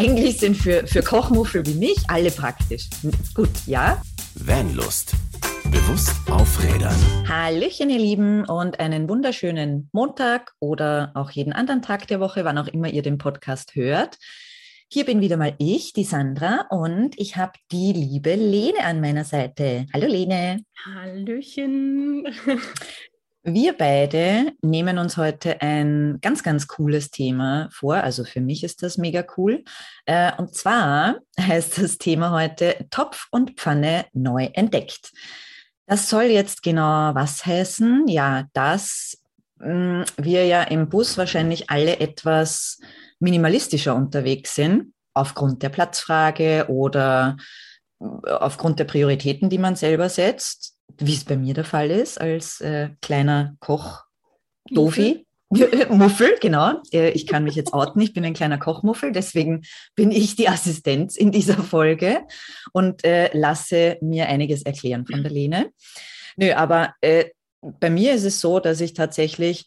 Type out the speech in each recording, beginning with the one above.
Eigentlich sind für, für Kochmuffel wie mich alle praktisch. Gut, ja? Vanlust. Bewusst aufrädern. Hallöchen, ihr Lieben, und einen wunderschönen Montag oder auch jeden anderen Tag der Woche, wann auch immer ihr den Podcast hört. Hier bin wieder mal ich, die Sandra, und ich habe die liebe Lene an meiner Seite. Hallo Lene. Hallöchen. Wir beide nehmen uns heute ein ganz, ganz cooles Thema vor. Also für mich ist das mega cool. Äh, und zwar heißt das Thema heute Topf und Pfanne neu entdeckt. Das soll jetzt genau was heißen? Ja, dass mm, wir ja im Bus wahrscheinlich alle etwas minimalistischer unterwegs sind, aufgrund der Platzfrage oder äh, aufgrund der Prioritäten, die man selber setzt wie es bei mir der Fall ist, als äh, kleiner Koch Dofi. Muffel, genau. Äh, ich kann mich jetzt outen. Ich bin ein kleiner Kochmuffel, deswegen bin ich die Assistenz in dieser Folge und äh, lasse mir einiges erklären von der Lene. Nö, aber äh, bei mir ist es so, dass ich tatsächlich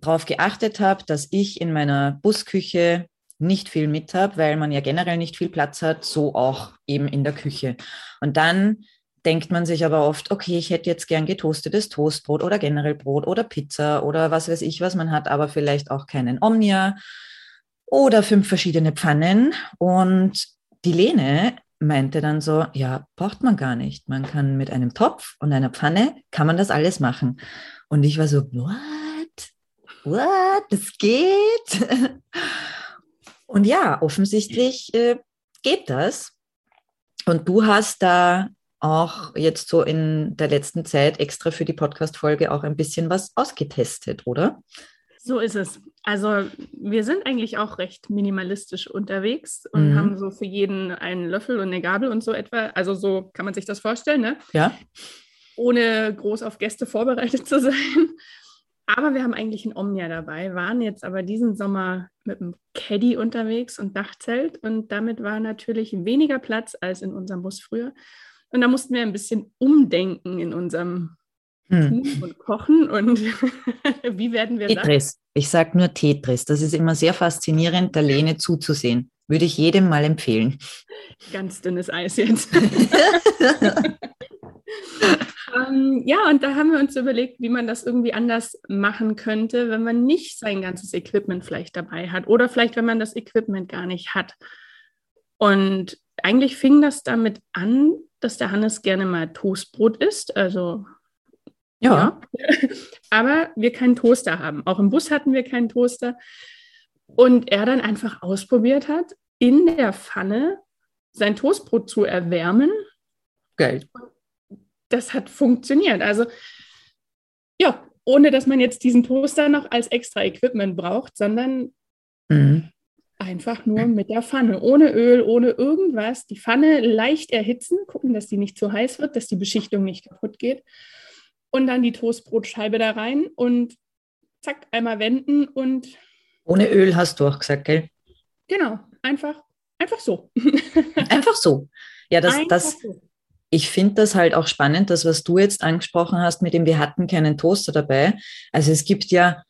darauf geachtet habe, dass ich in meiner Busküche nicht viel mit habe, weil man ja generell nicht viel Platz hat, so auch eben in der Küche. Und dann denkt man sich aber oft, okay, ich hätte jetzt gern getoastetes Toastbrot oder generell Brot oder Pizza oder was weiß ich was. Man hat aber vielleicht auch keinen Omnia oder fünf verschiedene Pfannen. Und die Lene meinte dann so, ja, braucht man gar nicht. Man kann mit einem Topf und einer Pfanne, kann man das alles machen. Und ich war so, what? What? Das geht? Und ja, offensichtlich äh, geht das. Und du hast da auch jetzt so in der letzten Zeit extra für die Podcast-Folge auch ein bisschen was ausgetestet, oder? So ist es. Also wir sind eigentlich auch recht minimalistisch unterwegs und mhm. haben so für jeden einen Löffel und eine Gabel und so etwa. Also so kann man sich das vorstellen, ne? Ja. Ohne groß auf Gäste vorbereitet zu sein. Aber wir haben eigentlich ein Omnia dabei, waren jetzt aber diesen Sommer mit einem Caddy unterwegs und Dachzelt und damit war natürlich weniger Platz als in unserem Bus früher. Und da mussten wir ein bisschen umdenken in unserem hm. Tun und Kochen. Und wie werden wir Tetris. Sagen? Ich sage nur Tetris. Das ist immer sehr faszinierend, der Lene zuzusehen. Würde ich jedem mal empfehlen. Ganz dünnes Eis jetzt. ähm, ja, und da haben wir uns überlegt, wie man das irgendwie anders machen könnte, wenn man nicht sein ganzes Equipment vielleicht dabei hat oder vielleicht, wenn man das Equipment gar nicht hat. Und eigentlich fing das damit an, dass der Hannes gerne mal Toastbrot isst. Also ja. ja. Aber wir keinen Toaster haben. Auch im Bus hatten wir keinen Toaster. Und er dann einfach ausprobiert hat, in der Pfanne sein Toastbrot zu erwärmen. Geil. Das hat funktioniert. Also ja, ohne dass man jetzt diesen Toaster noch als extra Equipment braucht, sondern mhm. Einfach nur mit der Pfanne, ohne Öl, ohne irgendwas. Die Pfanne leicht erhitzen, gucken, dass die nicht zu heiß wird, dass die Beschichtung nicht kaputt geht. Und dann die Toastbrotscheibe da rein und zack, einmal wenden und. Ohne Öl hast du auch gesagt, gell? Genau, einfach, einfach so. einfach so. Ja, das, das, so. ich finde das halt auch spannend, das, was du jetzt angesprochen hast, mit dem wir hatten keinen Toaster dabei. Also es gibt ja,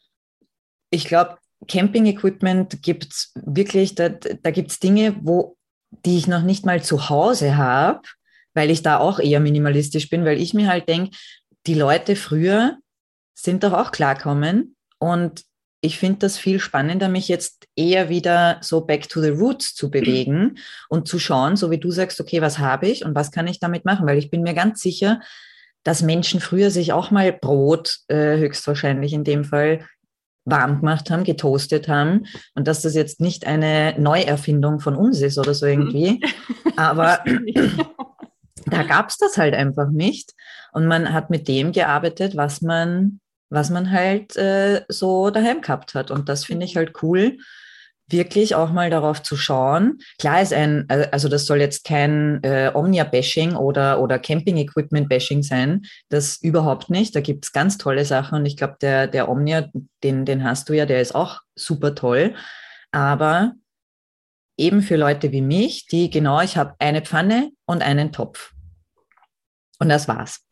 ich glaube, Camping-Equipment gibt es wirklich, da, da gibt es Dinge, wo, die ich noch nicht mal zu Hause habe, weil ich da auch eher minimalistisch bin, weil ich mir halt denke, die Leute früher sind doch auch klarkommen und ich finde das viel spannender, mich jetzt eher wieder so back to the roots zu bewegen und zu schauen, so wie du sagst, okay, was habe ich und was kann ich damit machen? Weil ich bin mir ganz sicher, dass Menschen früher sich auch mal Brot, äh, höchstwahrscheinlich in dem Fall, warm gemacht haben, getoastet haben und dass das jetzt nicht eine Neuerfindung von uns ist oder so irgendwie. Aber da gab es das halt einfach nicht. Und man hat mit dem gearbeitet, was man, was man halt äh, so daheim gehabt hat. Und das finde ich halt cool, wirklich auch mal darauf zu schauen. Klar ist ein, äh, also das soll jetzt kein äh, Omnia-Bashing oder, oder Camping-Equipment-Bashing sein. Das überhaupt nicht. Da gibt's ganz tolle Sachen und ich glaube, der, der Omnia, den, den hast du ja, der ist auch super toll. Aber eben für Leute wie mich, die genau, ich habe eine Pfanne und einen Topf. Und das war's.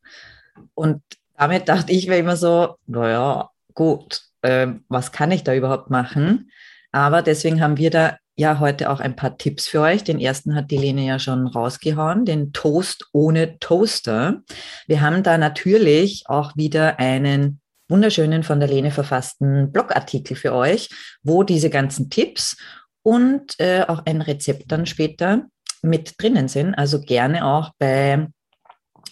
Und damit dachte ich mir immer so, naja, gut, äh, was kann ich da überhaupt machen? Aber deswegen haben wir da ja heute auch ein paar Tipps für euch. Den ersten hat die Lene ja schon rausgehauen, den Toast ohne Toaster. Wir haben da natürlich auch wieder einen wunderschönen von der Lene verfassten Blogartikel für euch, wo diese ganzen Tipps und äh, auch ein Rezept dann später mit drinnen sind. Also gerne auch bei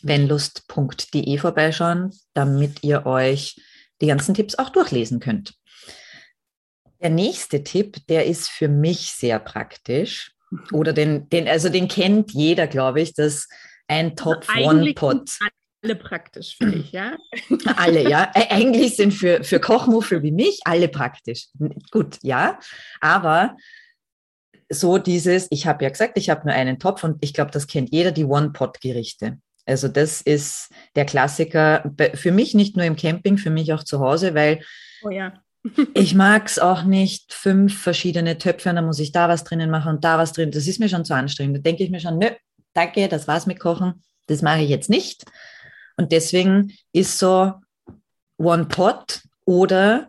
wennlust.de vorbeischauen, damit ihr euch die ganzen Tipps auch durchlesen könnt. Der nächste Tipp, der ist für mich sehr praktisch. Oder den, den also den kennt jeder, glaube ich, dass ein also Top also One Pot. Alle praktisch für dich, ja? Alle, ja. Eigentlich sind für, für Kochmuffel wie mich alle praktisch. Gut, ja. Aber so dieses, ich habe ja gesagt, ich habe nur einen Topf und ich glaube, das kennt jeder, die One-Pot-Gerichte. Also das ist der Klassiker, für mich nicht nur im Camping, für mich auch zu Hause, weil oh ja. Ich mag es auch nicht, fünf verschiedene Töpfe und dann muss ich da was drinnen machen und da was drin. Das ist mir schon zu anstrengend. Da denke ich mir schon, nö, danke, das war's mit Kochen. Das mache ich jetzt nicht. Und deswegen ist so One Pot oder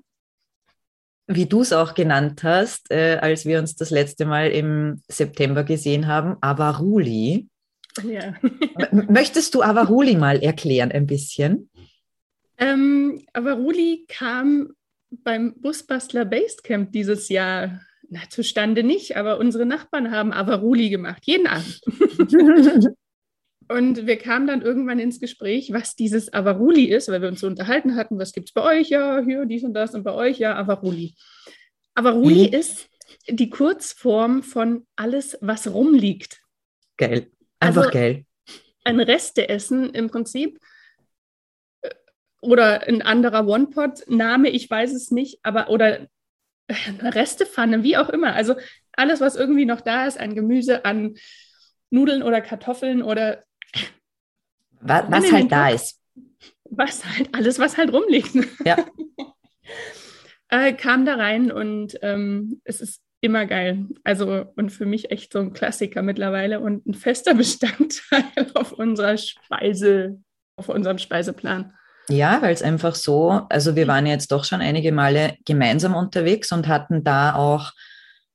wie du es auch genannt hast, äh, als wir uns das letzte Mal im September gesehen haben, Avaruli. Ja. Möchtest du Avaruli mal erklären ein bisschen? Ähm, Avaruli kam beim Busbastler Basecamp dieses Jahr na, zustande nicht, aber unsere Nachbarn haben Avaruli gemacht, jeden Abend. Und wir kamen dann irgendwann ins Gespräch, was dieses Avaruli ist, weil wir uns so unterhalten hatten, was gibt es bei euch? Ja, hier, dies und das und bei euch, ja, Avaruli. Avaruli mhm. ist die Kurzform von alles, was rumliegt. Geil. Einfach also geil. Ein Resteessen im Prinzip oder ein anderer One-Pot-Name, ich weiß es nicht, aber oder eine Restepfanne, wie auch immer. Also alles, was irgendwie noch da ist, an Gemüse, an Nudeln oder Kartoffeln oder was, was halt da ist. Was halt, alles, was halt rumliegt. Ja. äh, kam da rein und ähm, es ist immer geil. Also und für mich echt so ein Klassiker mittlerweile und ein fester Bestandteil auf unserer Speise, auf unserem Speiseplan. Ja, weil es einfach so, also wir waren jetzt doch schon einige Male gemeinsam unterwegs und hatten da auch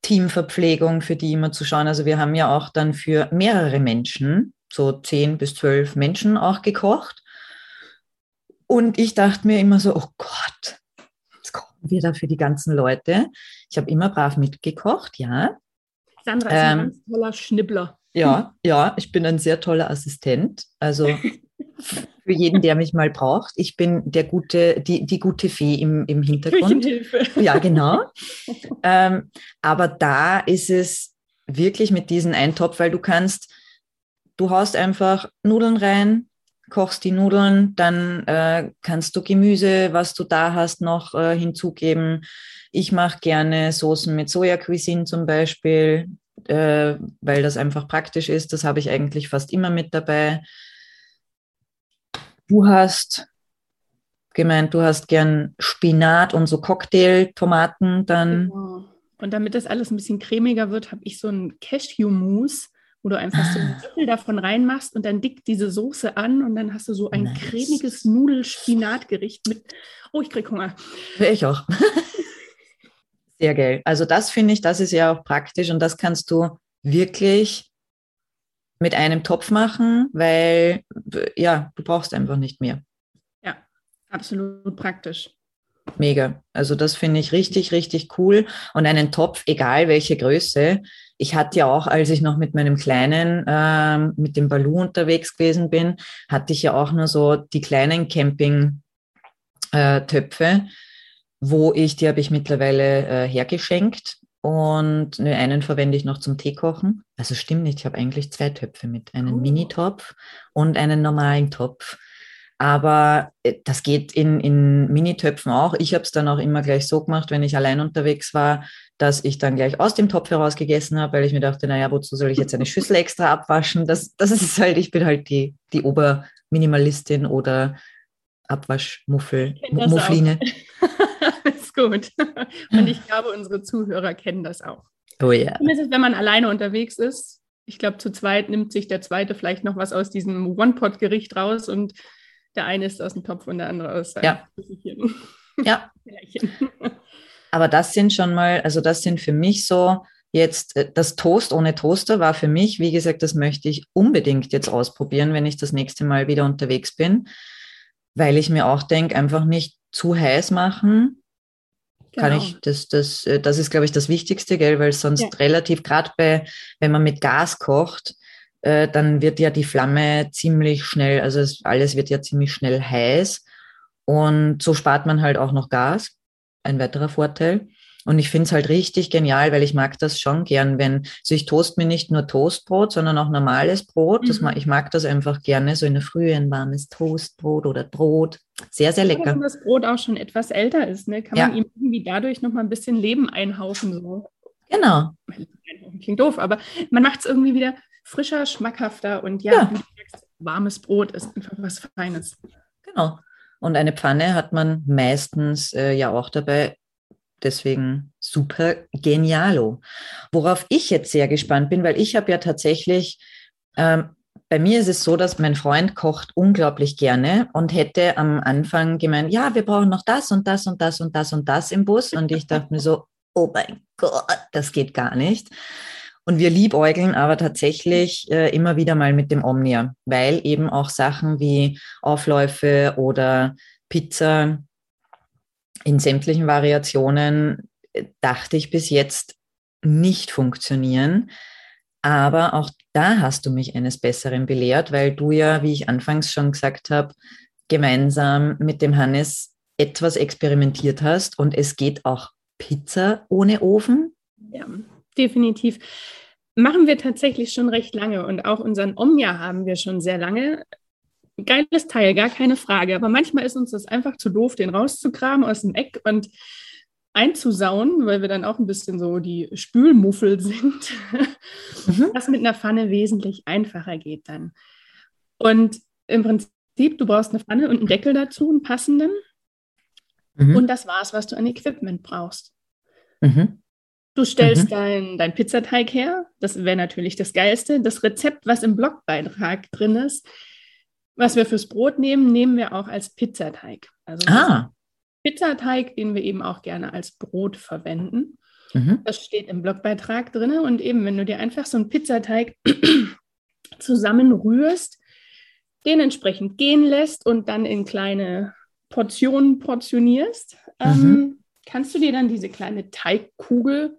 Teamverpflegung für die immer zu schauen. Also wir haben ja auch dann für mehrere Menschen, so zehn bis zwölf Menschen auch gekocht. Und ich dachte mir immer so, oh Gott, wir da für die ganzen Leute. Ich habe immer brav mitgekocht, ja. Sandra ist ähm, ein ganz toller Schnibbler. Ja, ja, ich bin ein sehr toller Assistent. Also für jeden, der mich mal braucht. Ich bin der gute, die, die gute Fee im, im Hintergrund. Ja, genau. ähm, aber da ist es wirklich mit diesem Eintopf, weil du kannst, du haust einfach Nudeln rein, kochst die Nudeln, dann äh, kannst du Gemüse, was du da hast, noch äh, hinzugeben. Ich mache gerne Soßen mit Soja-Cuisine zum Beispiel, äh, weil das einfach praktisch ist. Das habe ich eigentlich fast immer mit dabei. Du hast gemeint, du hast gern Spinat und so Cocktailtomaten dann. Genau. Und damit das alles ein bisschen cremiger wird, habe ich so ein Cashew-Mousse wo du einfach so ein Viertel ah. davon reinmachst und dann dickt diese Soße an und dann hast du so ein nice. cremiges Nudelspinatgericht mit. Oh, ich krieg Hunger. Ich auch. Sehr geil. Also das finde ich, das ist ja auch praktisch und das kannst du wirklich mit einem Topf machen, weil ja, du brauchst einfach nicht mehr. Ja, absolut praktisch. Mega. Also das finde ich richtig, richtig cool. Und einen Topf, egal welche Größe. Ich hatte ja auch, als ich noch mit meinem Kleinen, äh, mit dem Balu unterwegs gewesen bin, hatte ich ja auch nur so die kleinen Camping-Töpfe, äh, wo ich, die habe ich mittlerweile äh, hergeschenkt. Und ne, einen verwende ich noch zum Teekochen. Also stimmt nicht, ich habe eigentlich zwei Töpfe mit. Einen oh. Mini-Topf und einen normalen Topf. Aber äh, das geht in, in Mini-Töpfen auch. Ich habe es dann auch immer gleich so gemacht, wenn ich allein unterwegs war, dass ich dann gleich aus dem Topf heraus gegessen habe, weil ich mir dachte, naja, wozu soll ich jetzt eine Schüssel extra abwaschen? Das, das ist halt, ich bin halt die, die Oberminimalistin oder Abwaschmuffel, Muffline. Gut. Und ich glaube, unsere Zuhörer kennen das auch. Oh ja. Zumindest wenn man alleine unterwegs ist. Ich glaube, zu zweit nimmt sich der zweite vielleicht noch was aus diesem One-Pot-Gericht raus und der eine ist aus dem Topf und der andere aus seinem ja. Ja. Aber das sind schon mal, also das sind für mich so Jetzt äh, das Toast ohne Toaster war für mich, wie gesagt, das möchte ich unbedingt jetzt ausprobieren, wenn ich das nächste Mal wieder unterwegs bin, weil ich mir auch denke, einfach nicht zu heiß machen. Genau. Kann ich, das, das, äh, das ist, glaube ich, das Wichtigste, gell, weil sonst ja. relativ, gerade bei, wenn man mit Gas kocht, äh, dann wird ja die Flamme ziemlich schnell, also es, alles wird ja ziemlich schnell heiß. Und so spart man halt auch noch Gas. Ein weiterer Vorteil. Und ich finde es halt richtig genial, weil ich mag das schon gern, wenn, also ich toast mir nicht nur Toastbrot, sondern auch normales Brot. Das, mhm. ich mag das einfach gerne, so in der Früh ein warmes Toastbrot oder Brot. Sehr, sehr lecker. Wenn das Brot auch schon etwas älter ist, ne, kann ja. man ihm irgendwie dadurch nochmal ein bisschen Leben einhauchen. So. Genau. Klingt doof, aber man macht es irgendwie wieder frischer, schmackhafter und ja, ja. Sagst, warmes Brot ist einfach was Feines. Genau. Und eine Pfanne hat man meistens äh, ja auch dabei. Deswegen super genialo. Worauf ich jetzt sehr gespannt bin, weil ich habe ja tatsächlich, ähm, bei mir ist es so, dass mein Freund kocht unglaublich gerne und hätte am Anfang gemeint, ja, wir brauchen noch das und das und das und das und das im Bus. Und ich dachte mir so, oh mein Gott, das geht gar nicht. Und wir liebäugeln aber tatsächlich äh, immer wieder mal mit dem Omnia, weil eben auch Sachen wie Aufläufe oder Pizza in sämtlichen Variationen, äh, dachte ich bis jetzt, nicht funktionieren. Aber auch da hast du mich eines Besseren belehrt, weil du ja, wie ich anfangs schon gesagt habe, gemeinsam mit dem Hannes etwas experimentiert hast und es geht auch Pizza ohne Ofen. Ja, definitiv. Machen wir tatsächlich schon recht lange und auch unseren Omnia haben wir schon sehr lange. Geiles Teil, gar keine Frage. Aber manchmal ist uns das einfach zu doof, den rauszukramen aus dem Eck und einzusauen, weil wir dann auch ein bisschen so die Spülmuffel sind, mhm. was mit einer Pfanne wesentlich einfacher geht dann. Und im Prinzip, du brauchst eine Pfanne und einen Deckel dazu, einen passenden. Mhm. Und das war's, was du an Equipment brauchst. Mhm. Du stellst mhm. deinen dein Pizzateig her. Das wäre natürlich das Geilste. Das Rezept, was im Blogbeitrag drin ist, was wir fürs Brot nehmen, nehmen wir auch als Pizzateig. Also ah. Pizzateig, den wir eben auch gerne als Brot verwenden. Mhm. Das steht im Blogbeitrag drin. Und eben, wenn du dir einfach so einen Pizzateig zusammenrührst, den entsprechend gehen lässt und dann in kleine Portionen portionierst, ähm, mhm. ähm, kannst du dir dann diese kleine Teigkugel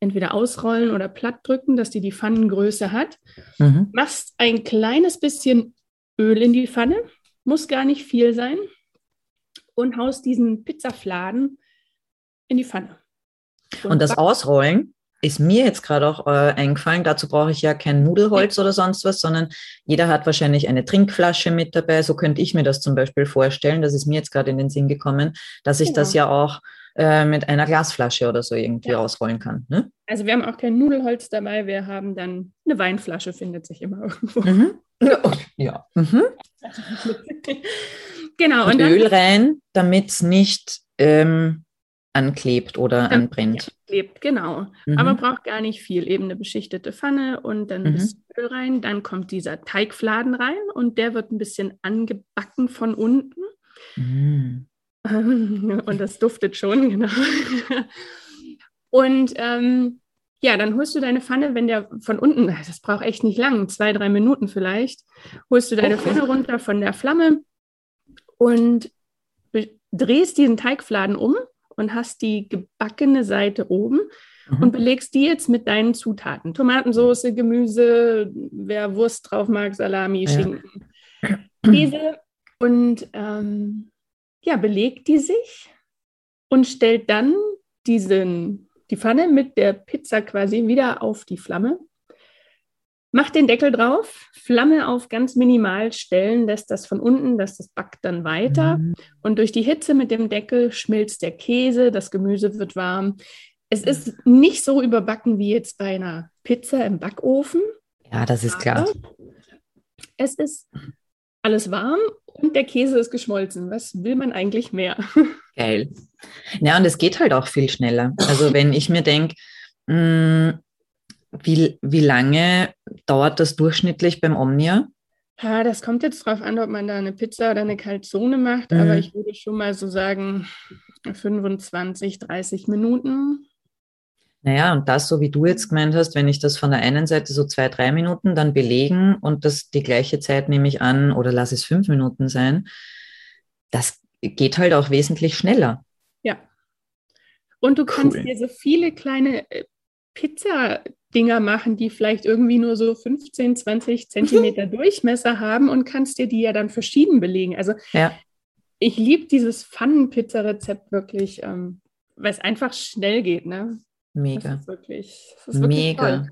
entweder ausrollen oder platt drücken, dass die die Pfannengröße hat. Mhm. Machst ein kleines bisschen Öl in die Pfanne, muss gar nicht viel sein, und haust diesen Pizzafladen in die Pfanne. Und, und das Ausrollen ist mir jetzt gerade auch äh, eingefallen. Dazu brauche ich ja kein Nudelholz ja. oder sonst was, sondern jeder hat wahrscheinlich eine Trinkflasche mit dabei. So könnte ich mir das zum Beispiel vorstellen. Das ist mir jetzt gerade in den Sinn gekommen, dass ich genau. das ja auch äh, mit einer Glasflasche oder so irgendwie ja. ausrollen kann. Ne? Also wir haben auch kein Nudelholz dabei, wir haben dann eine Weinflasche, findet sich immer irgendwo. Mhm. Ja. Mhm. genau. Und, und Öl rein, damit es nicht ähm, anklebt oder dann, anbrennt. Ja, klebt, genau. Mhm. Aber braucht gar nicht viel. Eben eine beschichtete Pfanne und dann ein mhm. bisschen Öl rein. Dann kommt dieser Teigfladen rein und der wird ein bisschen angebacken von unten. Mhm. Und das duftet schon, genau. Und ähm, ja, dann holst du deine Pfanne, wenn der von unten, das braucht echt nicht lang, zwei, drei Minuten vielleicht, holst du deine okay. Pfanne runter von der Flamme und drehst diesen Teigfladen um und hast die gebackene Seite oben mhm. und belegst die jetzt mit deinen Zutaten. Tomatensauce, Gemüse, wer Wurst drauf mag, Salami, ja. Schinken, Käse und ähm, ja, belegt die sich und stellt dann diesen, die Pfanne mit der Pizza quasi wieder auf die Flamme. Macht den Deckel drauf, Flamme auf ganz minimal stellen, lässt das von unten, dass das backt dann weiter. Mhm. Und durch die Hitze mit dem Deckel schmilzt der Käse, das Gemüse wird warm. Es ist nicht so überbacken wie jetzt bei einer Pizza im Backofen. Ja, das ist klar. Es ist alles warm und der Käse ist geschmolzen. Was will man eigentlich mehr? Geil. Ja, und es geht halt auch viel schneller. Also wenn ich mir denke, hm, wie, wie lange dauert das durchschnittlich beim Omnia? Ja, das kommt jetzt drauf an, ob man da eine Pizza oder eine Calzone macht, mhm. aber ich würde schon mal so sagen 25, 30 Minuten. Naja, und das, so wie du jetzt gemeint hast, wenn ich das von der einen Seite so zwei, drei Minuten dann belegen und das die gleiche Zeit nehme ich an oder lass es fünf Minuten sein, das geht halt auch wesentlich schneller. Ja. Und du kannst dir so viele kleine äh, Pizza-Dinger machen, die vielleicht irgendwie nur so 15, 20 Zentimeter Durchmesser haben und kannst dir die ja dann verschieden belegen. Also ja. ich liebe dieses Pfannenpizza-Rezept wirklich, ähm, weil es einfach schnell geht. Ne? Mega. Das ist wirklich, das ist wirklich Mega. Toll.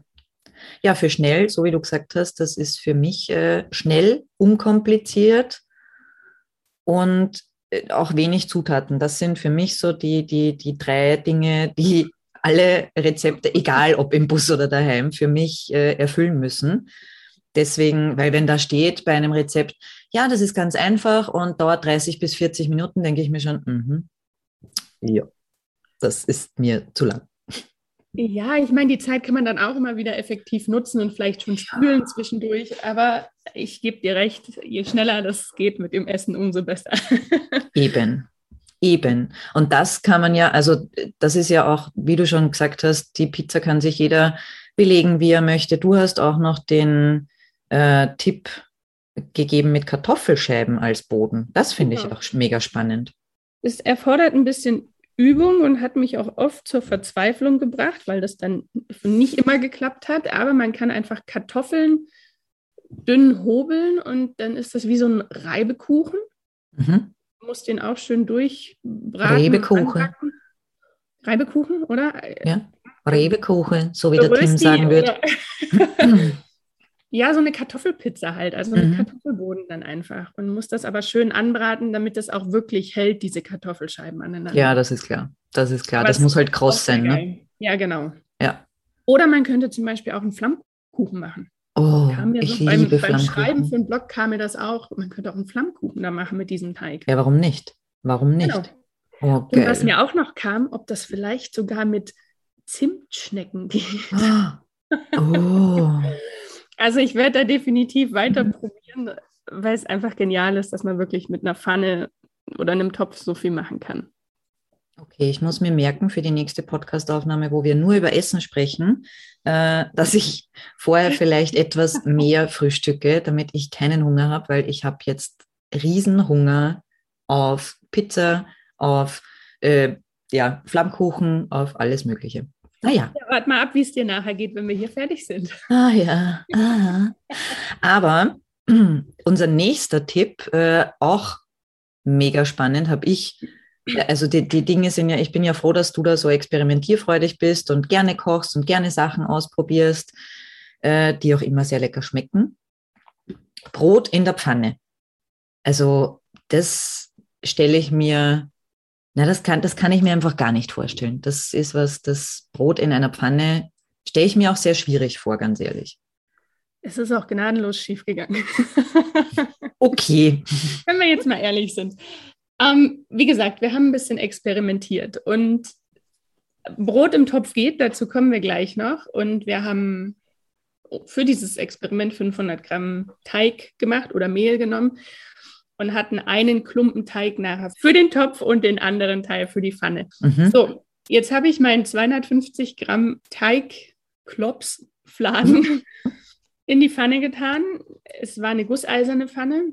Ja, für schnell, so wie du gesagt hast, das ist für mich äh, schnell, unkompliziert und äh, auch wenig Zutaten. Das sind für mich so die, die, die drei Dinge, die alle Rezepte, egal ob im Bus oder daheim, für mich äh, erfüllen müssen. Deswegen, weil wenn da steht bei einem Rezept, ja, das ist ganz einfach und dauert 30 bis 40 Minuten, denke ich mir schon, mhm, ja, das ist mir zu lang. Ja, ich meine, die Zeit kann man dann auch immer wieder effektiv nutzen und vielleicht schon spülen zwischendurch. Aber ich gebe dir recht, je schneller das geht mit dem Essen, umso besser. Eben, eben. Und das kann man ja, also das ist ja auch, wie du schon gesagt hast, die Pizza kann sich jeder belegen, wie er möchte. Du hast auch noch den äh, Tipp gegeben mit Kartoffelscheiben als Boden. Das finde genau. ich auch mega spannend. Es erfordert ein bisschen Übung und hat mich auch oft zur Verzweiflung gebracht, weil das dann nicht immer geklappt hat. Aber man kann einfach Kartoffeln dünn hobeln und dann ist das wie so ein Reibekuchen. Mhm. Man muss den auch schön durchbraten. Reibekuchen. Reibekuchen, oder? Ja, Reibekuchen, so wie der Tim sagen würde. Ja, so eine Kartoffelpizza halt, also mhm. Kartoffelboden dann einfach. Und muss das aber schön anbraten, damit das auch wirklich hält, diese Kartoffelscheiben aneinander. Ja, das ist klar. Das ist klar. Was das muss halt kross sein, ne? Ja, genau. Ja. Oder man könnte zum Beispiel auch einen Flammkuchen machen. Oh, ich so liebe beim, beim Schreiben für einen Blog kam mir das auch. Man könnte auch einen Flammkuchen da machen mit diesem Teig. Ja, warum nicht? Warum nicht? Genau. Oh, Und was mir auch noch kam, ob das vielleicht sogar mit Zimtschnecken geht. Oh. Also ich werde da definitiv weiter probieren, weil es einfach genial ist, dass man wirklich mit einer Pfanne oder einem Topf so viel machen kann. Okay, ich muss mir merken für die nächste Podcastaufnahme, wo wir nur über Essen sprechen, äh, dass ich vorher vielleicht etwas mehr frühstücke, damit ich keinen Hunger habe, weil ich habe jetzt Riesenhunger auf Pizza, auf äh, ja, Flammkuchen, auf alles Mögliche. Naja. Ja, warte mal ab, wie es dir nachher geht, wenn wir hier fertig sind. Ah ja. Ah. Aber unser nächster Tipp, äh, auch mega spannend, habe ich. Also die, die Dinge sind ja, ich bin ja froh, dass du da so experimentierfreudig bist und gerne kochst und gerne Sachen ausprobierst, äh, die auch immer sehr lecker schmecken. Brot in der Pfanne. Also das stelle ich mir na, das kann, das kann ich mir einfach gar nicht vorstellen. Das ist was, das Brot in einer Pfanne stelle ich mir auch sehr schwierig vor, ganz ehrlich. Es ist auch gnadenlos schiefgegangen. okay. Wenn wir jetzt mal ehrlich sind. Ähm, wie gesagt, wir haben ein bisschen experimentiert und Brot im Topf geht, dazu kommen wir gleich noch. Und wir haben für dieses Experiment 500 Gramm Teig gemacht oder Mehl genommen und hatten einen Klumpen Teig nachher für den Topf und den anderen Teil für die Pfanne. Mhm. So, jetzt habe ich meinen 250 Gramm Teigklopsfladen in die Pfanne getan. Es war eine gusseiserne Pfanne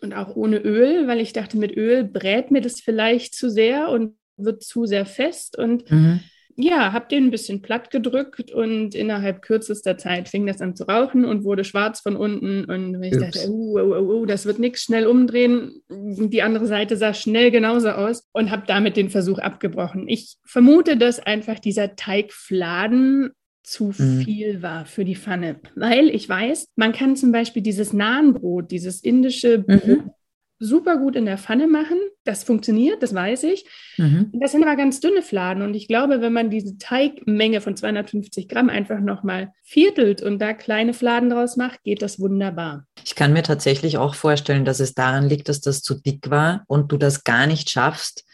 und auch ohne Öl, weil ich dachte, mit Öl brät mir das vielleicht zu sehr und wird zu sehr fest. Und mhm ja, habe den ein bisschen platt gedrückt und innerhalb kürzester Zeit fing das an zu rauchen und wurde schwarz von unten. Und ich Ups. dachte, uh, uh, uh, das wird nichts, schnell umdrehen. Die andere Seite sah schnell genauso aus und habe damit den Versuch abgebrochen. Ich vermute, dass einfach dieser Teigfladen zu mhm. viel war für die Pfanne. Weil ich weiß, man kann zum Beispiel dieses Nahenbrot, dieses indische Brot, mhm super gut in der Pfanne machen. Das funktioniert, das weiß ich. Mhm. Das sind aber ganz dünne Fladen. Und ich glaube, wenn man diese Teigmenge von 250 Gramm einfach nochmal viertelt und da kleine Fladen draus macht, geht das wunderbar. Ich kann mir tatsächlich auch vorstellen, dass es daran liegt, dass das zu dick war und du das gar nicht schaffst.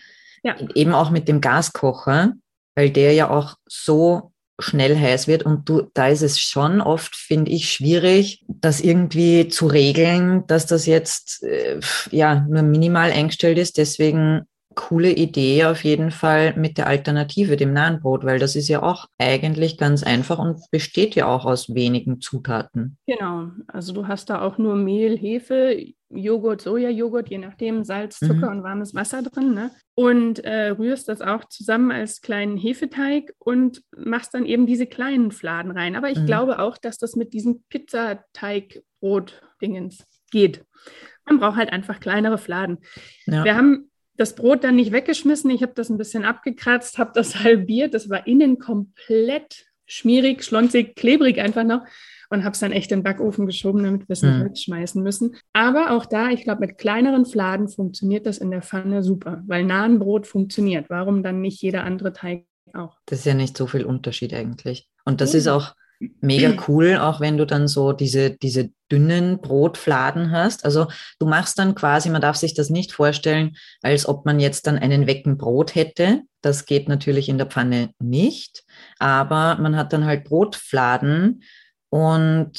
Ja. Eben auch mit dem Gaskocher, weil der ja auch so schnell heiß wird. Und du, da ist es schon oft, finde ich, schwierig, das irgendwie zu regeln, dass das jetzt äh, ja nur minimal eingestellt ist. Deswegen coole Idee auf jeden Fall mit der Alternative, dem Nahenbrot, weil das ist ja auch eigentlich ganz einfach und besteht ja auch aus wenigen Zutaten. Genau, also du hast da auch nur Mehl, Hefe, Joghurt, Sojajoghurt, je nachdem, Salz, Zucker mhm. und warmes Wasser drin. Ne? Und äh, rührst das auch zusammen als kleinen Hefeteig und machst dann eben diese kleinen Fladen rein. Aber ich mhm. glaube auch, dass das mit diesem Pizzateig-Brot-Dingens geht. Man braucht halt einfach kleinere Fladen. Ja. Wir haben das Brot dann nicht weggeschmissen. Ich habe das ein bisschen abgekratzt, habe das halbiert. Das war innen komplett schmierig, schlonzig, klebrig einfach noch und habe es dann echt in den Backofen geschoben, damit wir es nicht mhm. wegschmeißen müssen. Aber auch da, ich glaube, mit kleineren Fladen funktioniert das in der Pfanne super, weil Nahenbrot funktioniert. Warum dann nicht jeder andere Teig auch? Das ist ja nicht so viel Unterschied eigentlich. Und das mhm. ist auch mega cool, auch wenn du dann so diese, diese dünnen Brotfladen hast. Also du machst dann quasi, man darf sich das nicht vorstellen, als ob man jetzt dann einen Wecken Brot hätte. Das geht natürlich in der Pfanne nicht, aber man hat dann halt Brotfladen und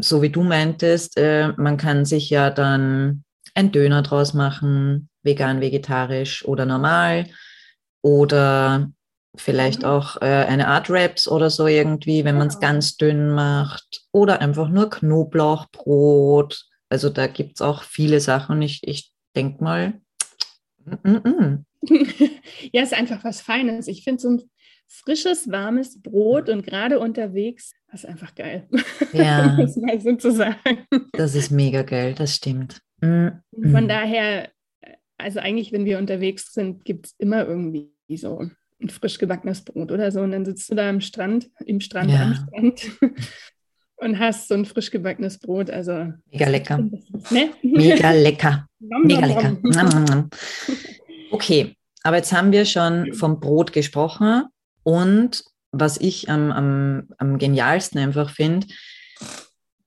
so wie du meintest, äh, man kann sich ja dann ein Döner draus machen, vegan, vegetarisch oder normal oder vielleicht mhm. auch äh, eine Art Wraps oder so irgendwie, wenn man es ganz dünn macht oder einfach nur Knoblauchbrot. Also da gibt es auch viele Sachen. Ich, ich denke mal, mm, mm, mm. ja, ist einfach was Feines. Ich finde so ein frisches, warmes Brot und gerade unterwegs, das ist einfach geil. Ja. das mal so zu sagen. Das ist mega geil, das stimmt. Mhm. Von daher, also eigentlich, wenn wir unterwegs sind, gibt es immer irgendwie so ein frisch gebackenes Brot oder so. Und dann sitzt du da am Strand, im Strand, ja. am Strand und hast so ein frisch gebackenes Brot. Also mega lecker. Ne? Mega lecker. mega lecker. Okay, aber jetzt haben wir schon vom Brot gesprochen. Und was ich am, am, am genialsten einfach finde,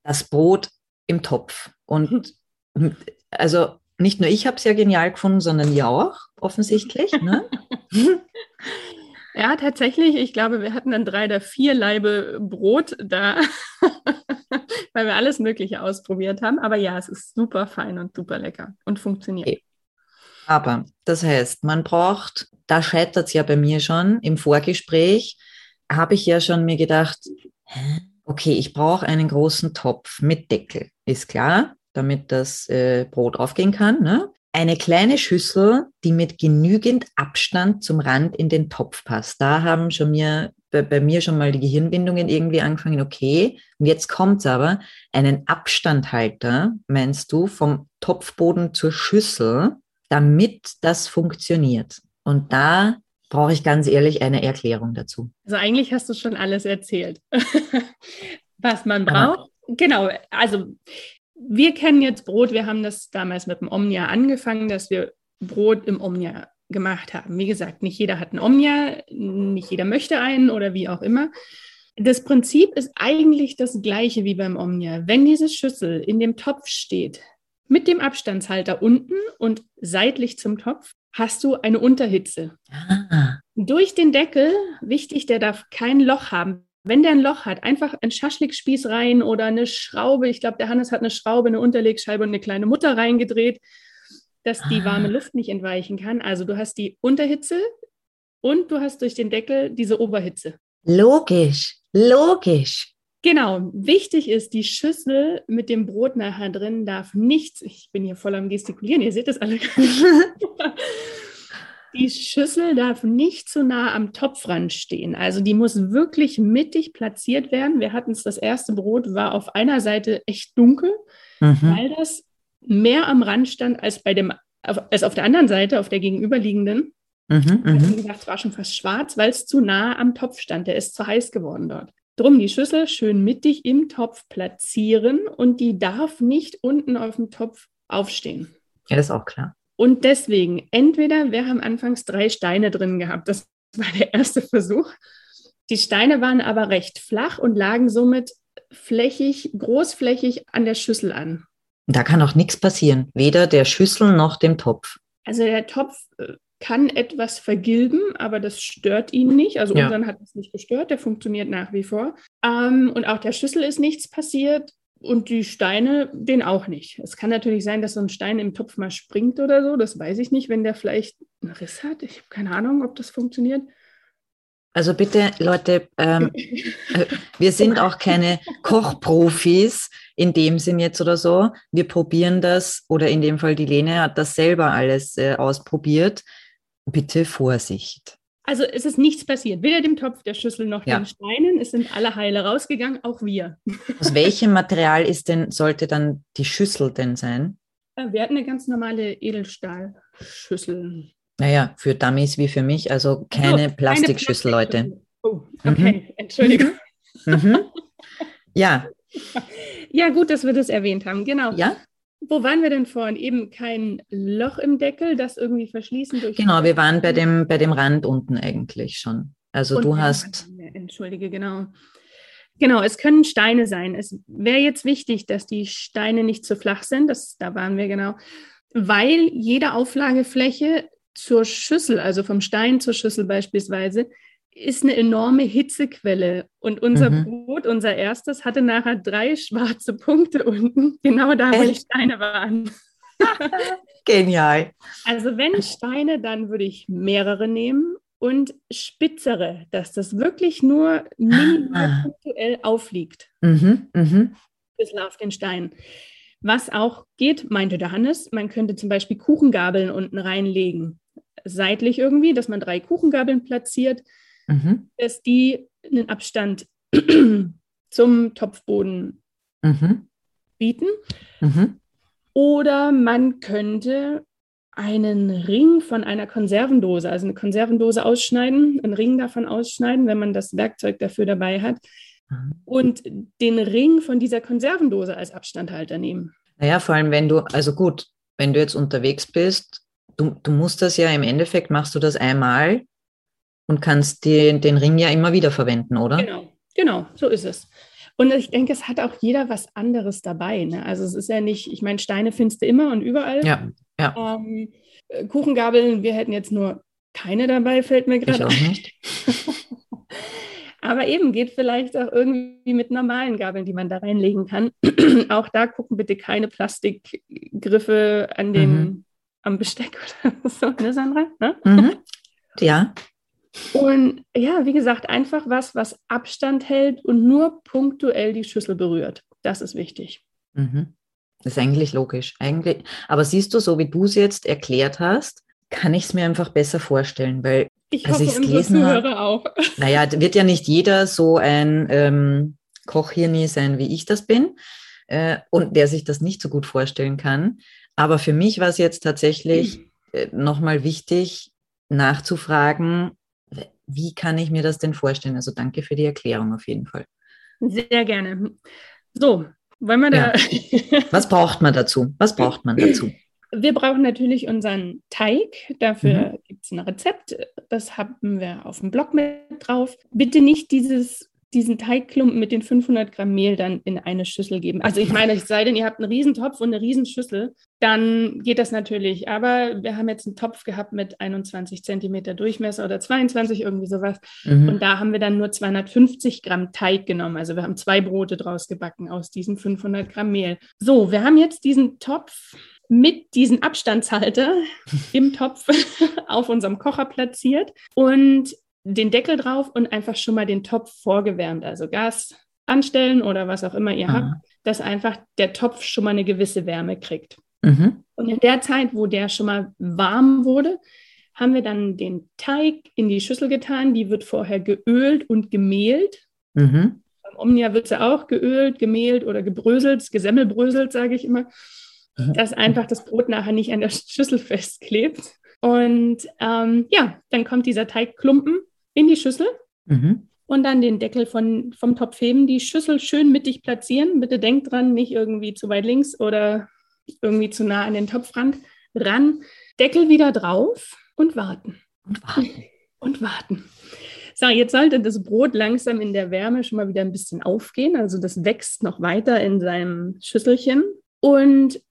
das Brot im Topf. Und also nicht nur ich habe es ja genial gefunden, sondern ihr auch, offensichtlich. Ne? ja, tatsächlich. Ich glaube, wir hatten dann drei oder vier Laibe Brot da, weil wir alles Mögliche ausprobiert haben. Aber ja, es ist super fein und super lecker und funktioniert. Okay. Aber das heißt, man braucht, da scheitert es ja bei mir schon im Vorgespräch, habe ich ja schon mir gedacht, okay, ich brauche einen großen Topf mit Deckel, ist klar, damit das äh, Brot aufgehen kann. Ne? Eine kleine Schüssel, die mit genügend Abstand zum Rand in den Topf passt. Da haben schon mir bei, bei mir schon mal die Gehirnwindungen irgendwie angefangen, okay, und jetzt kommt's aber, einen Abstandhalter, meinst du, vom Topfboden zur Schüssel, damit das funktioniert. Und da brauche ich ganz ehrlich eine Erklärung dazu. Also eigentlich hast du schon alles erzählt, was man braucht. Aber genau, also wir kennen jetzt Brot, wir haben das damals mit dem Omnia angefangen, dass wir Brot im Omnia gemacht haben. Wie gesagt, nicht jeder hat einen Omnia, nicht jeder möchte einen oder wie auch immer. Das Prinzip ist eigentlich das gleiche wie beim Omnia. Wenn diese Schüssel in dem Topf steht, mit dem Abstandshalter unten und seitlich zum Topf hast du eine Unterhitze. Ah. Durch den Deckel, wichtig, der darf kein Loch haben. Wenn der ein Loch hat, einfach ein Schaschlikspieß rein oder eine Schraube. Ich glaube, der Hannes hat eine Schraube, eine Unterlegscheibe und eine kleine Mutter reingedreht, dass die warme ah. Luft nicht entweichen kann. Also du hast die Unterhitze und du hast durch den Deckel diese Oberhitze. Logisch, logisch. Genau, wichtig ist, die Schüssel mit dem Brot nachher drin darf nichts, ich bin hier voll am Gestikulieren, ihr seht das alle. die Schüssel darf nicht zu nah am Topfrand stehen. Also die muss wirklich mittig platziert werden. Wir hatten es, das erste Brot war auf einer Seite echt dunkel, mhm. weil das mehr am Rand stand als bei dem, als auf der anderen Seite, auf der gegenüberliegenden. Mhm, also, wie gesagt, es war schon fast schwarz, weil es zu nah am Topf stand. Der ist zu heiß geworden dort. Drum die Schüssel schön mittig im Topf platzieren und die darf nicht unten auf dem Topf aufstehen. Ja, das ist auch klar. Und deswegen, entweder, wir haben anfangs drei Steine drin gehabt, das war der erste Versuch. Die Steine waren aber recht flach und lagen somit flächig, großflächig an der Schüssel an. Da kann auch nichts passieren, weder der Schüssel noch dem Topf. Also der Topf äh, kann etwas vergilben, aber das stört ihn nicht. Also ja. unseren hat es nicht gestört, der funktioniert nach wie vor. Ähm, und auch der Schüssel ist nichts passiert und die Steine, den auch nicht. Es kann natürlich sein, dass so ein Stein im Topf mal springt oder so, das weiß ich nicht, wenn der vielleicht einen Riss hat. Ich habe keine Ahnung, ob das funktioniert. Also bitte, Leute, ähm, äh, wir sind auch keine Kochprofis in dem Sinn jetzt oder so. Wir probieren das, oder in dem Fall die Lene hat das selber alles äh, ausprobiert. Bitte Vorsicht. Also es ist nichts passiert, weder dem Topf, der Schüssel noch ja. den Steinen. Es sind alle heile rausgegangen, auch wir. Aus welchem Material ist denn, sollte dann die Schüssel denn sein? Äh, wir hatten eine ganz normale Edelstahlschüssel. Naja, für Dummies wie für mich, also keine oh, Plastikschüssel, Leute. Oh, okay, mhm. Entschuldigung. Mhm. Ja. Ja, gut, dass wir das erwähnt haben, genau. Ja. Wo waren wir denn vorhin? Eben kein Loch im Deckel, das irgendwie verschließen durch. Genau, wir waren bei dem, bei dem Rand unten eigentlich schon. Also Und du hast. Entschuldige, genau. Genau, es können Steine sein. Es wäre jetzt wichtig, dass die Steine nicht zu flach sind. Das, da waren wir genau. Weil jede Auflagefläche zur Schüssel, also vom Stein zur Schüssel beispielsweise, ist eine enorme Hitzequelle. Und unser mhm. Brot, unser erstes, hatte nachher drei schwarze Punkte unten, genau da, wo die Steine waren. Genial. Also wenn Steine, dann würde ich mehrere nehmen und spitzere, dass das wirklich nur minimal ah. punktuell aufliegt. Mhm, mhm. Bisschen auf den Stein. Was auch geht, meinte der Hannes, man könnte zum Beispiel Kuchengabeln unten reinlegen. Seitlich irgendwie, dass man drei Kuchengabeln platziert, mhm. dass die einen Abstand zum Topfboden mhm. bieten. Mhm. Oder man könnte einen Ring von einer Konservendose, also eine Konservendose ausschneiden, einen Ring davon ausschneiden, wenn man das Werkzeug dafür dabei hat, mhm. und den Ring von dieser Konservendose als Abstandhalter nehmen. Naja, vor allem wenn du, also gut, wenn du jetzt unterwegs bist, du, du musst das ja im Endeffekt, machst du das einmal und kannst den, den Ring ja immer wieder verwenden, oder? Genau, genau, so ist es. Und ich denke, es hat auch jeder was anderes dabei. Ne? Also es ist ja nicht, ich meine, Steine findest du immer und überall. Ja, ja. Ähm, Kuchengabeln, wir hätten jetzt nur keine dabei, fällt mir gerade. Auch nicht. Aber eben geht vielleicht auch irgendwie mit normalen Gabeln, die man da reinlegen kann. auch da gucken bitte keine Plastikgriffe an den, mhm. am Besteck oder so, ne, Sandra? Ne? Mhm. Ja. Und ja, wie gesagt, einfach was, was Abstand hält und nur punktuell die Schüssel berührt. Das ist wichtig. Mhm. Das ist eigentlich logisch. Eigentlich, aber siehst du, so wie du es jetzt erklärt hast, kann ich es mir einfach besser vorstellen, weil ich als hoffe, unsere Zuhörer hab, auch. Naja, wird ja nicht jeder so ein ähm, Kochhirni sein, wie ich das bin äh, und der sich das nicht so gut vorstellen kann. Aber für mich war es jetzt tatsächlich mhm. äh, nochmal wichtig, nachzufragen, wie kann ich mir das denn vorstellen? Also danke für die Erklärung auf jeden Fall. Sehr gerne. So, wollen wir da. Ja. Was braucht man dazu? Was braucht man dazu? Wir brauchen natürlich unseren Teig. Dafür mhm. gibt es ein Rezept. Das haben wir auf dem Blog mit drauf. Bitte nicht dieses diesen Teigklumpen mit den 500 Gramm Mehl dann in eine Schüssel geben. Also ich meine, es sei denn, ihr habt einen Riesentopf und eine Riesenschüssel, dann geht das natürlich. Aber wir haben jetzt einen Topf gehabt mit 21 Zentimeter Durchmesser oder 22, irgendwie sowas. Mhm. Und da haben wir dann nur 250 Gramm Teig genommen. Also wir haben zwei Brote draus gebacken aus diesen 500 Gramm Mehl. So, wir haben jetzt diesen Topf mit diesem Abstandshalter im Topf auf unserem Kocher platziert. Und den Deckel drauf und einfach schon mal den Topf vorgewärmt, also Gas anstellen oder was auch immer ihr mhm. habt, dass einfach der Topf schon mal eine gewisse Wärme kriegt. Mhm. Und in der Zeit, wo der schon mal warm wurde, haben wir dann den Teig in die Schüssel getan. Die wird vorher geölt und gemehlt. Mhm. Beim Omnia wird sie auch geölt, gemehlt oder gebröselt, gesemmelbröselt, sage ich immer, mhm. dass einfach das Brot nachher nicht an der Schüssel festklebt. Und ähm, ja, dann kommt dieser Teigklumpen in die Schüssel mhm. und dann den Deckel von, vom Topf heben, die Schüssel schön mittig platzieren. Bitte denkt dran, nicht irgendwie zu weit links oder irgendwie zu nah an den Topfrand ran. Deckel wieder drauf und warten. Und warten. Und warten. So, jetzt sollte das Brot langsam in der Wärme schon mal wieder ein bisschen aufgehen. Also das wächst noch weiter in seinem Schüsselchen. Und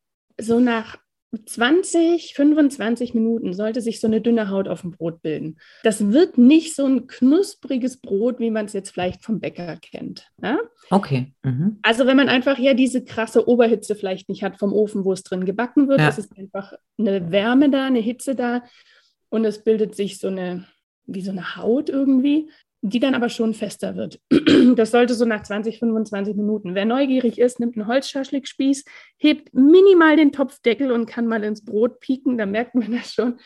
so nach 20, 25 Minuten sollte sich so eine dünne Haut auf dem Brot bilden. Das wird nicht so ein knuspriges Brot, wie man es jetzt vielleicht vom Bäcker kennt. Ja? Okay. Mhm. Also wenn man einfach ja diese krasse Oberhitze vielleicht nicht hat vom Ofen, wo es drin gebacken wird, ja. es ist einfach eine Wärme da, eine Hitze da. und es bildet sich so eine, wie so eine Haut irgendwie, die dann aber schon fester wird. Das sollte so nach 20, 25 Minuten. Wer neugierig ist, nimmt einen Holzschaschlikspieß, hebt minimal den Topfdeckel und kann mal ins Brot pieken, da merkt man das schon.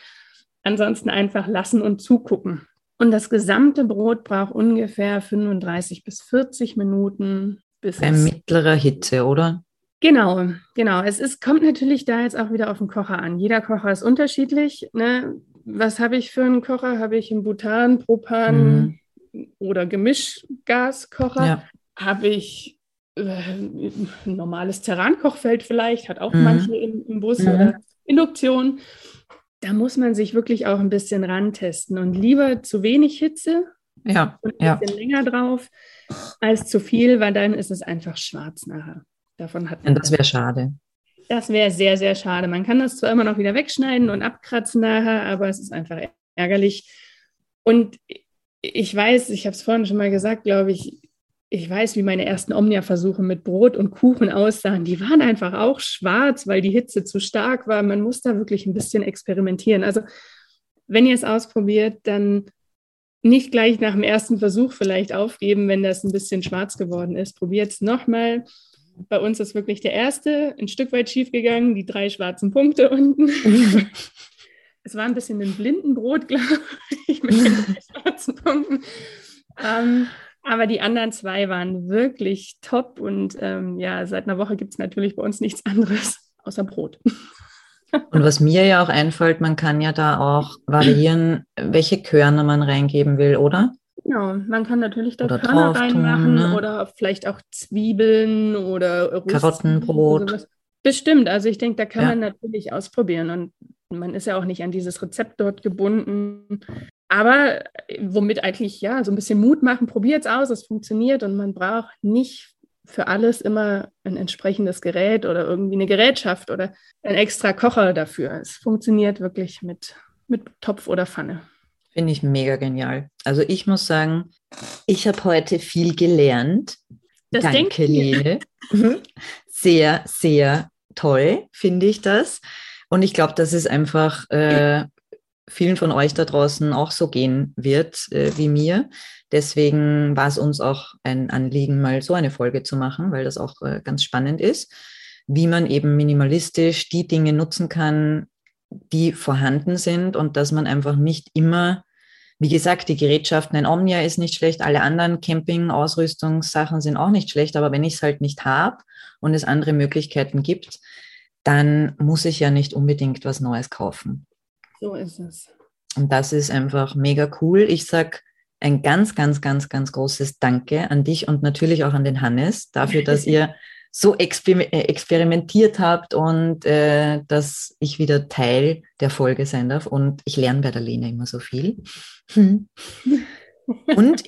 Ansonsten einfach lassen und zugucken. Und das gesamte Brot braucht ungefähr 35 bis 40 Minuten. Bis Bei mittlerer Hitze, oder? Genau, genau. Es ist, kommt natürlich da jetzt auch wieder auf den Kocher an. Jeder Kocher ist unterschiedlich. Ne? Was habe ich für einen Kocher? Habe ich einen Butan, Propan mhm. Oder Gemischgaskocher? Ja. Habe ich äh, ein normales Terrankochfeld vielleicht? Hat auch mhm. manche im, im Bus mhm. oder Induktion da muss man sich wirklich auch ein bisschen rantesten und lieber zu wenig Hitze ja, und ein bisschen ja. länger drauf als zu viel, weil dann ist es einfach schwarz nachher. Davon hat man. Das wäre schade. Das wäre sehr, sehr schade. Man kann das zwar immer noch wieder wegschneiden und abkratzen nachher, aber es ist einfach ärgerlich. Und ich weiß, ich habe es vorhin schon mal gesagt, glaube ich, ich weiß, wie meine ersten Omnia-Versuche mit Brot und Kuchen aussahen. Die waren einfach auch schwarz, weil die Hitze zu stark war. Man muss da wirklich ein bisschen experimentieren. Also, wenn ihr es ausprobiert, dann nicht gleich nach dem ersten Versuch vielleicht aufgeben, wenn das ein bisschen schwarz geworden ist. Probiert es nochmal. Bei uns ist wirklich der erste ein Stück weit schief gegangen, die drei schwarzen Punkte unten. es war ein bisschen ein Blindenbrot, glaube ich, mit den schwarzen Punkten. Ähm, aber die anderen zwei waren wirklich top und ähm, ja, seit einer Woche gibt es natürlich bei uns nichts anderes außer Brot. Und was mir ja auch einfällt, man kann ja da auch variieren, welche Körner man reingeben will, oder? Genau, man kann natürlich da oder Körner reinmachen ne? oder vielleicht auch Zwiebeln oder Rust Karottenbrot. Bestimmt, also ich denke, da kann ja. man natürlich ausprobieren und man ist ja auch nicht an dieses Rezept dort gebunden. Aber äh, womit eigentlich, ja, so ein bisschen Mut machen, probiert es aus, es funktioniert und man braucht nicht für alles immer ein entsprechendes Gerät oder irgendwie eine Gerätschaft oder ein extra Kocher dafür. Es funktioniert wirklich mit, mit Topf oder Pfanne. Finde ich mega genial. Also ich muss sagen, ich habe heute viel gelernt. Das Danke, Lene. sehr, sehr toll, finde ich das. Und ich glaube, das ist einfach äh, vielen von euch da draußen auch so gehen wird äh, wie mir. Deswegen war es uns auch ein Anliegen, mal so eine Folge zu machen, weil das auch äh, ganz spannend ist, wie man eben minimalistisch die Dinge nutzen kann, die vorhanden sind und dass man einfach nicht immer, wie gesagt, die Gerätschaften, ein Omnia ist nicht schlecht, alle anderen Camping-Ausrüstungssachen sind auch nicht schlecht, aber wenn ich es halt nicht habe und es andere Möglichkeiten gibt, dann muss ich ja nicht unbedingt was Neues kaufen. So ist es. Und das ist einfach mega cool. Ich sage ein ganz, ganz, ganz, ganz großes Danke an dich und natürlich auch an den Hannes dafür, dass ihr so exper äh, experimentiert habt und äh, dass ich wieder Teil der Folge sein darf. Und ich lerne bei der Lena immer so viel. und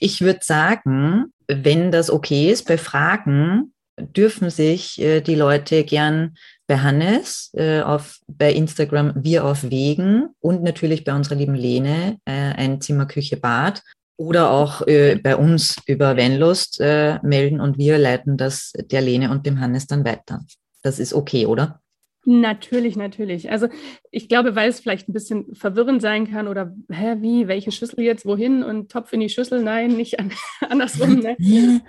ich würde sagen, wenn das okay ist, bei Fragen dürfen sich äh, die Leute gern bei Hannes äh, auf, bei Instagram Wir auf Wegen und natürlich bei unserer lieben Lene, äh, ein Zimmer, Küche, Bad oder auch äh, bei uns über Vanlust äh, melden und wir leiten das der Lene und dem Hannes dann weiter. Das ist okay, oder? Natürlich, natürlich. Also ich glaube, weil es vielleicht ein bisschen verwirrend sein kann oder hä, wie, welche Schüssel jetzt wohin und Topf in die Schüssel, nein, nicht an, andersrum. Ne?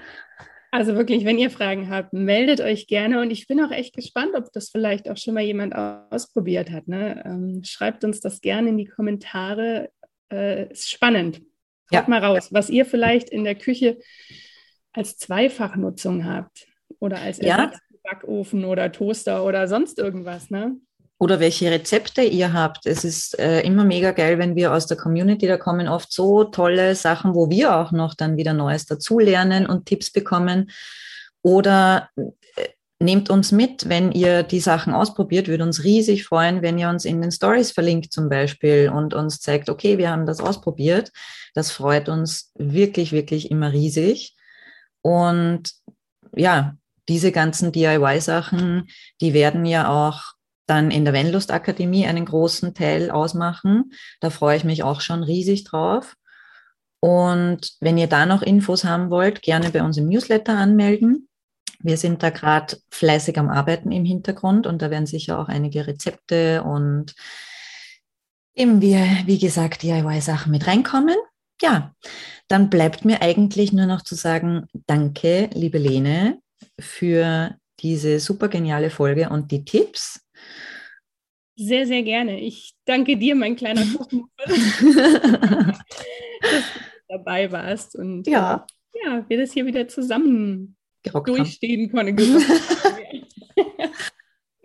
Also wirklich, wenn ihr Fragen habt, meldet euch gerne. Und ich bin auch echt gespannt, ob das vielleicht auch schon mal jemand ausprobiert hat. Ne? Ähm, schreibt uns das gerne in die Kommentare. Äh, ist spannend. Ja. mal raus, was ihr vielleicht in der Küche als Zweifachnutzung habt oder als ja. Backofen oder Toaster oder sonst irgendwas. Ne? Oder welche Rezepte ihr habt. Es ist äh, immer mega geil, wenn wir aus der Community, da kommen oft so tolle Sachen, wo wir auch noch dann wieder Neues dazulernen und Tipps bekommen. Oder äh, nehmt uns mit, wenn ihr die Sachen ausprobiert, würde uns riesig freuen, wenn ihr uns in den Stories verlinkt zum Beispiel und uns zeigt, okay, wir haben das ausprobiert. Das freut uns wirklich, wirklich immer riesig. Und ja, diese ganzen DIY-Sachen, die werden ja auch dann in der Wendlust Akademie einen großen Teil ausmachen. Da freue ich mich auch schon riesig drauf. Und wenn ihr da noch Infos haben wollt, gerne bei uns im Newsletter anmelden. Wir sind da gerade fleißig am Arbeiten im Hintergrund und da werden sicher auch einige Rezepte und eben wir, wie gesagt, DIY-Sachen mit reinkommen. Ja, dann bleibt mir eigentlich nur noch zu sagen, danke, liebe Lene, für diese super geniale Folge und die Tipps. Sehr, sehr gerne. Ich danke dir, mein kleiner Kuchen, dass du dabei warst und ja, äh, ja wir das hier wieder zusammen gerockt durchstehen konnten.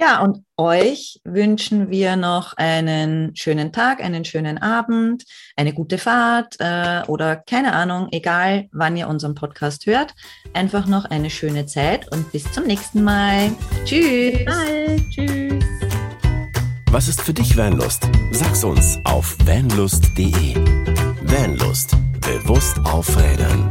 Ja, und euch wünschen wir noch einen schönen Tag, einen schönen Abend, eine gute Fahrt äh, oder keine Ahnung, egal wann ihr unseren Podcast hört. Einfach noch eine schöne Zeit und bis zum nächsten Mal. Tschüss. Bye. Tschüss. Was ist für dich Vanlust? Sag's uns auf vanlust.de. Vanlust. Bewusst aufrädern.